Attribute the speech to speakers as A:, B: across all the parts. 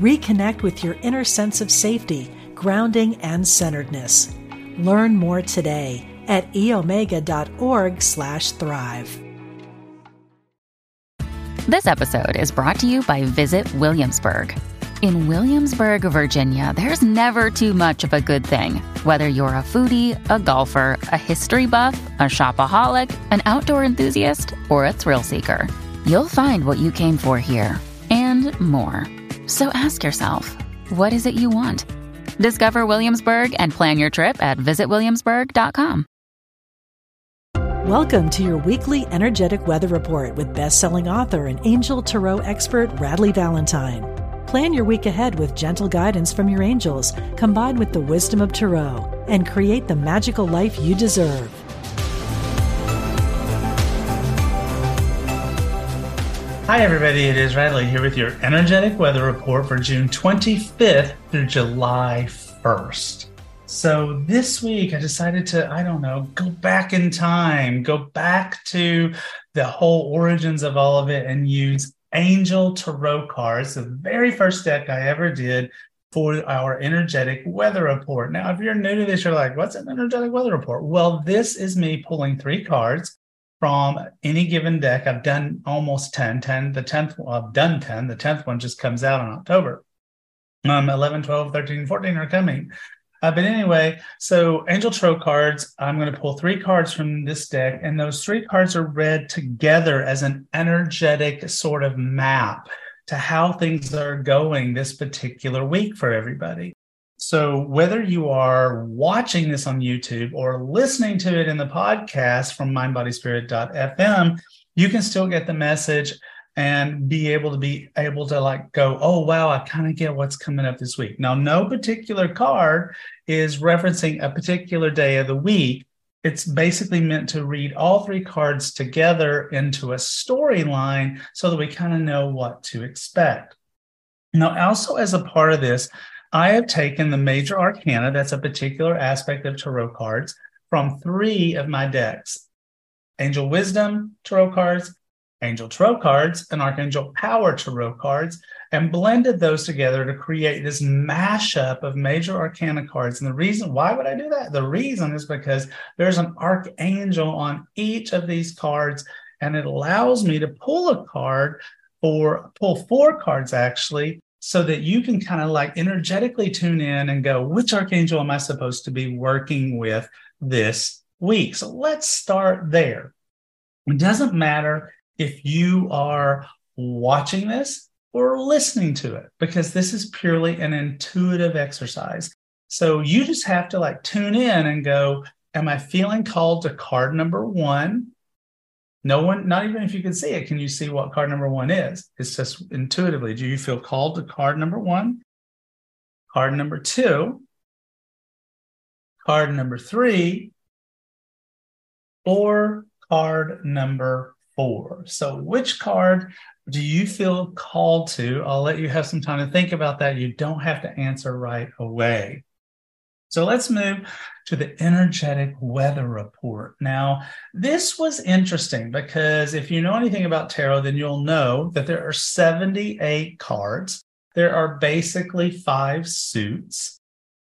A: Reconnect with your inner sense of safety, grounding, and centeredness. Learn more today at eomega.org/thrive.
B: This episode is brought to you by Visit Williamsburg. In Williamsburg, Virginia, there's never too much of a good thing. Whether you're a foodie, a golfer, a history buff, a shopaholic, an outdoor enthusiast, or a thrill seeker, you'll find what you came for here and more. So ask yourself, what is it you want? Discover Williamsburg and plan your trip at visitwilliamsburg.com.
A: Welcome to your weekly energetic weather report with best-selling author and angel tarot expert Radleigh Valentine. Plan your week ahead with gentle guidance from your angels, combined with the wisdom of tarot, and create the magical life you deserve.
C: Hi, everybody. It is Radleigh here with your energetic weather report for June 25th through July 1st. So, this week I decided to, I don't know, go back in time, go back to the whole origins of all of it and use Angel Tarot cards, the very first deck I ever did for our energetic weather report. Now, if you're new to this, you're like, what's an energetic weather report? Well, this is me pulling three cards from any given deck. I've done almost 10, 10, the 10th, well, I've done 10. The 10th one just comes out in October. Um, 11, 12, 13, 14 are coming. Uh, but anyway, so Angel Tarot cards, I'm going to pull three cards from this deck, and those three cards are read together as an energetic sort of map to how things are going this particular week for everybody. So, whether you are watching this on YouTube or listening to it in the podcast from mindbodyspirit.fm, you can still get the message and be able to be able to like go, oh, wow, I kind of get what's coming up this week. Now, no particular card is referencing a particular day of the week. It's basically meant to read all three cards together into a storyline so that we kind of know what to expect. Now, also as a part of this, I have taken the major arcana, that's a particular aspect of tarot cards, from three of my decks Angel Wisdom tarot cards, Angel Tarot cards, and Archangel Power Tarot cards, and blended those together to create this mashup of major arcana cards. And the reason why would I do that? The reason is because there's an archangel on each of these cards, and it allows me to pull a card or pull four cards actually so that you can kind of like energetically tune in and go, which archangel am I supposed to be working with this week? So let's start there. It doesn't matter if you are watching this or listening to it, because this is purely an intuitive exercise. So you just have to like tune in and go, Am I feeling called to card number one? No one, not even if you can see it, can you see what card number one is? It's just intuitively. Do you feel called to card number one? Card number two? Card number three? Or card number four? So, which card do you feel called to? I'll let you have some time to think about that. You don't have to answer right away. So let's move to the energetic weather report. Now, this was interesting because if you know anything about tarot, then you'll know that there are 78 cards. There are basically five suits.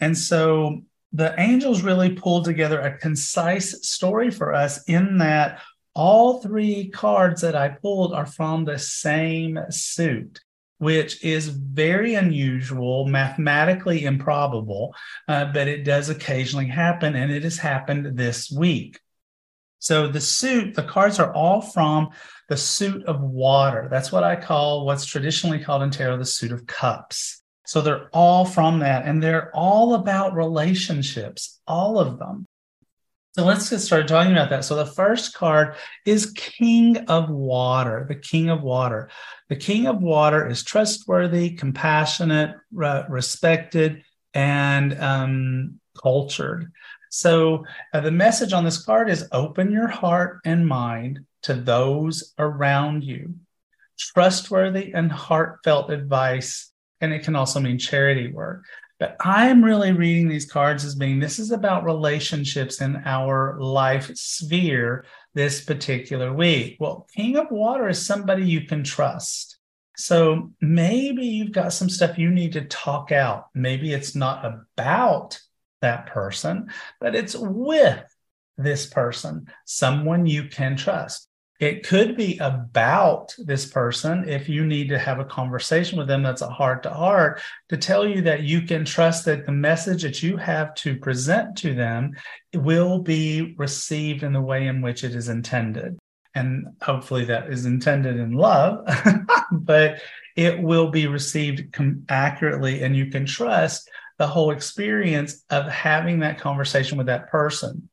C: And so the angels really pulled together a concise story for us in that all three cards that I pulled are from the same suit which is very unusual, mathematically improbable, uh, but it does occasionally happen, and it has happened this week. So the suit, the cards are all from the suit of water. That's what I call what's traditionally called in tarot the suit of cups. So they're all from that, and they're all about relationships, all of them. So let's get started talking about that. So the first card is King of Water, the King of Water. The King of Water is trustworthy, compassionate, re- respected, and um, cultured. So uh, the message on this card is open your heart and mind to those around you. Trustworthy and heartfelt advice, and it can also mean charity work. But I'm really reading these cards as being this is about relationships in our life sphere this particular week. Well, King of Water is somebody you can trust. So maybe you've got some stuff you need to talk out. Maybe it's not about that person, but it's with this person, someone you can trust. It could be about this person if you need to have a conversation with them that's a heart to heart to tell you that you can trust that the message that you have to present to them will be received in the way in which it is intended. And hopefully that is intended in love, but it will be received com- accurately and you can trust the whole experience of having that conversation with that person.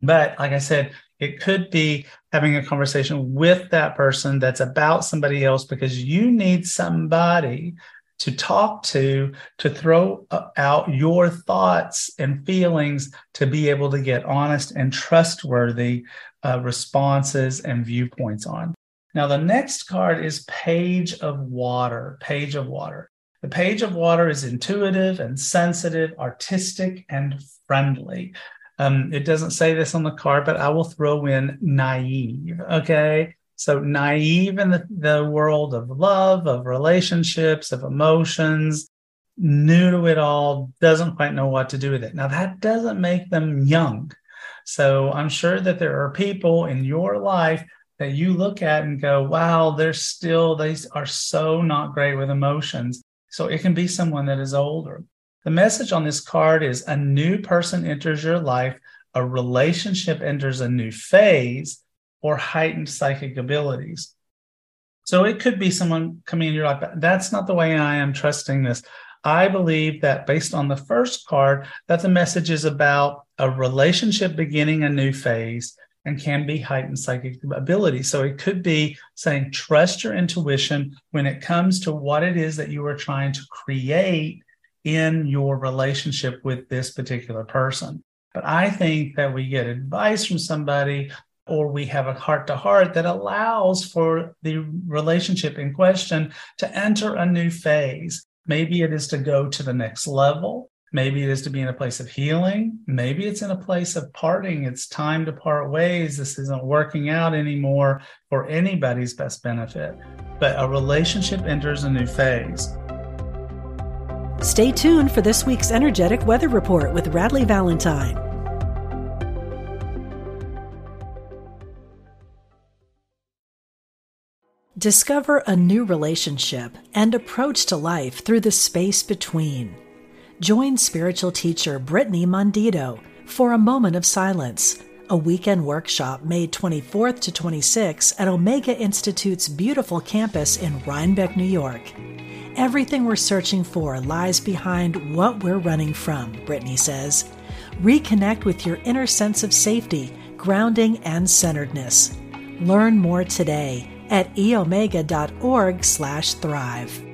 C: But like I said, it could be having a conversation with that person that's about somebody else because you need somebody to talk to to throw out your thoughts and feelings to be able to get honest and trustworthy uh, responses and viewpoints on. Now, the next card is Page of Water. Page of Water. The Page of Water is intuitive and sensitive, artistic and friendly. Um, it doesn't say this on the card, but I will throw in naive. Okay. So naive in the, the world of love, of relationships, of emotions, new to it all, doesn't quite know what to do with it. Now, that doesn't make them young. So I'm sure that there are people in your life that you look at and go, wow, they're still, they are so not great with emotions. So it can be someone that is older. The message on this card is a new person enters your life, a relationship enters a new phase, or heightened psychic abilities. So it could be someone coming in your life. but That's not the way I am trusting this. I believe that based on the first card, that the message is about a relationship beginning a new phase and can be heightened psychic ability. So it could be saying, trust your intuition when it comes to what it is that you are trying to create in your relationship with this particular person. But I think that we get advice from somebody or we have a heart to heart that allows for the relationship in question to enter a new phase. Maybe it is to go to the next level. Maybe it is to be in a place of healing. Maybe it's in a place of parting. It's time to part ways. This isn't working out anymore for anybody's best benefit. But a relationship enters a new phase.
A: Stay tuned for this week's energetic weather report with Radleigh Valentine. Discover a new relationship and approach to life through the space between. Join spiritual teacher Brittany Mondito for a moment of silence, a weekend workshop May 24th to 26th at Omega Institute's beautiful campus in Rhinebeck, New York. Everything we're searching for lies behind what we're running from, Brittany says. Reconnect with your inner sense of safety, grounding, and centeredness. Learn more today at eomega.org/thrive.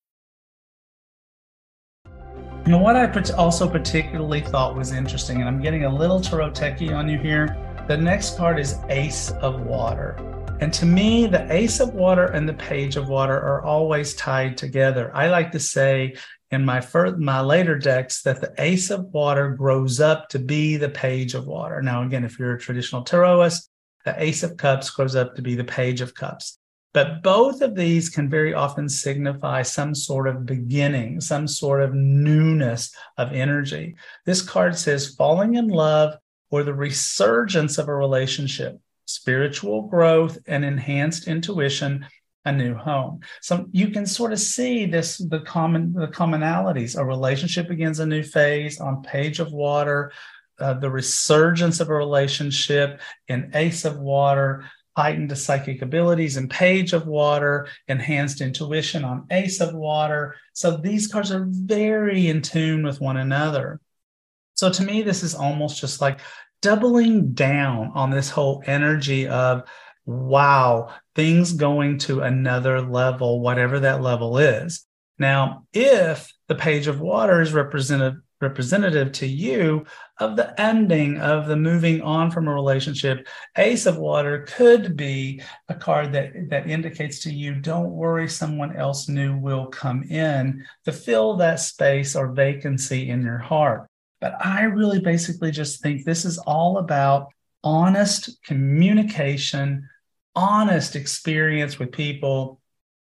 C: Know what I also particularly thought was interesting, and I'm getting a little tarot on you here. The next card is Ace of Water. And to me, the Ace of Water and the Page of Water are always tied together. I like to say in my first, my later decks that the Ace of Water grows up to be the Page of Water. Now, again, if you're a traditional tarotist, the Ace of Cups grows up to be the Page of Cups. But both of these can very often signify some sort of beginning, some sort of newness of energy. This card says falling in love or the resurgence of a relationship, spiritual growth and enhanced intuition, a new home. So you can sort of see this the common the commonalities. A relationship begins a new phase on page of water, uh, the resurgence of a relationship in ace of water, heightened to psychic abilities and page of water, enhanced intuition on ace of water. So these cards are very in tune with one another. So to me, this is almost just like doubling down on this whole energy of wow, things going to another level, whatever that level is. Now, if the page of water is represented representative to you of the ending of the moving on from a relationship. Ace of water could be a card that that indicates to you don't worry someone else new will come in to fill that space or vacancy in your heart. But i really basically just think this is all about honest communication honest experience with people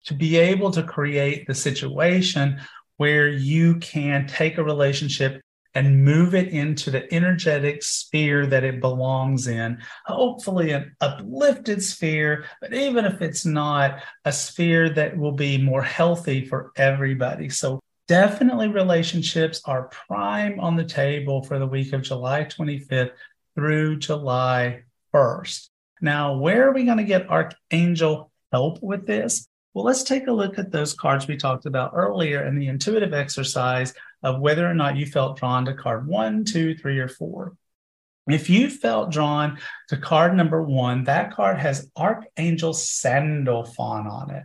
C: to be able to create the situation where you can take a relationship and move it into the energetic sphere that it belongs in. Hopefully, an uplifted sphere, but even if it's not, a sphere that will be more healthy for everybody. So, definitely, relationships are prime on the table for the week of July 25th through July 1st. Now, where are we going to get Archangel help with this? Well, let's take a look at those cards we talked about earlier in the intuitive exercise of whether or not you felt drawn to card one, two, three, or four. If you felt drawn to card number one, that card has Archangel Sandalphon on it.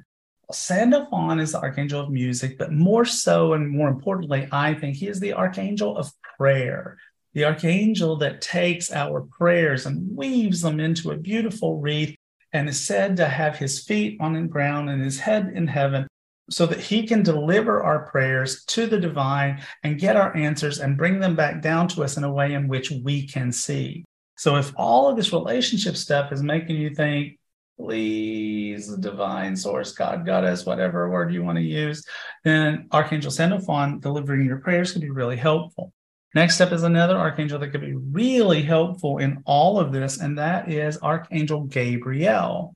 C: Sandalphon is the archangel of music, but more so and more importantly, I think he is the archangel of prayer, the archangel that takes our prayers and weaves them into a beautiful wreath and is said to have his feet on the ground and his head in heaven so that he can deliver our prayers to the divine and get our answers and bring them back down to us in a way in which we can see. So if all of this relationship stuff is making you think, please, divine source, God, Goddess, whatever word you want to use, then Archangel Sandalphon delivering your prayers can be really helpful. Next up is another archangel that could be really helpful in all of this, and that is Archangel Gabriel.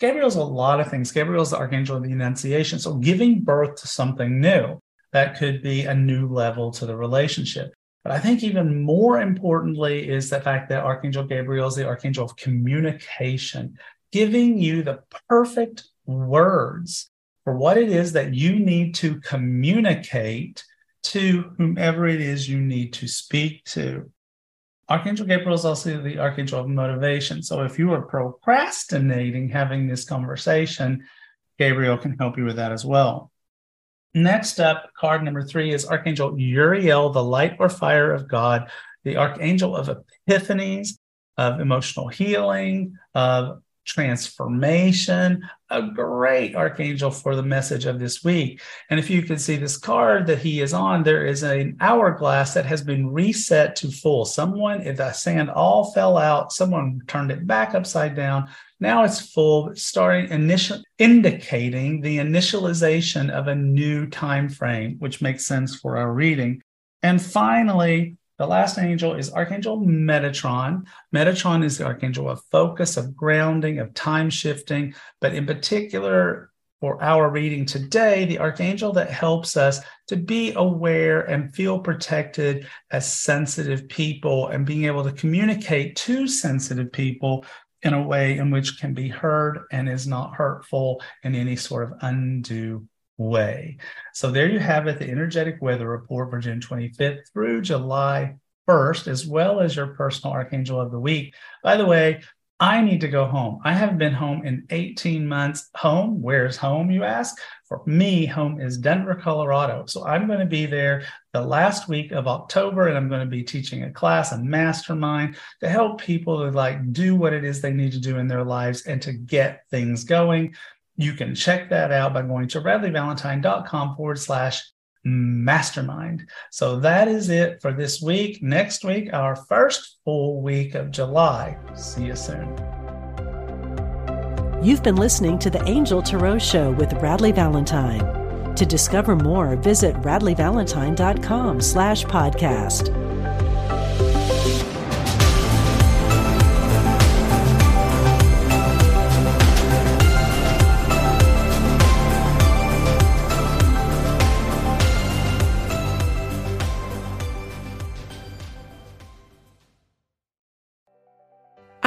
C: Gabriel's a lot of things. Gabriel's the archangel of the Annunciation. So, giving birth to something new, that could be a new level to the relationship. But I think even more importantly is the fact that Archangel Gabriel is the archangel of communication, giving you the perfect words for what it is that you need to communicate to whomever it is you need to speak to. Archangel Gabriel is also the archangel of motivation. So if you are procrastinating having this conversation, Gabriel can help you with that as well. Next up, card number three is Archangel Uriel, the light or fire of God, the archangel of epiphanies, of emotional healing, of transformation, a great archangel for the message of this week. And if you can see this card that he is on, there is an hourglass that has been reset to full. Someone, if the sand all fell out, someone turned it back upside down. Now it's full, starting initial indicating the initialization of a new time frame, which makes sense for our reading. And finally, the last angel is Archangel Metatron. Metatron is the archangel of focus, of grounding, of time shifting, but in particular, for our reading today, the archangel that helps us to be aware and feel protected as sensitive people and being able to communicate to sensitive people in a way in which can be heard and is not hurtful in any sort of undue way. So there you have it, the energetic weather report for June 25th through July 1st, as well as your personal archangel of the week. By the way, I need to go home. I haven't been home in 18 months. Home, where's home, you ask? For me, home is Denver, Colorado. So I'm going to be there the last week of October and I'm going to be teaching a class, a mastermind to help people to like do what it is they need to do in their lives and to get things going. You can check that out by going to radleighvalentine.com forward slash mastermind. So that is it for this week. Next week, our first full week of July. See you soon.
A: You've been listening to the Angel Tarot Show with Radleigh Valentine. To discover more, visit radleighvalentine.com slash podcast.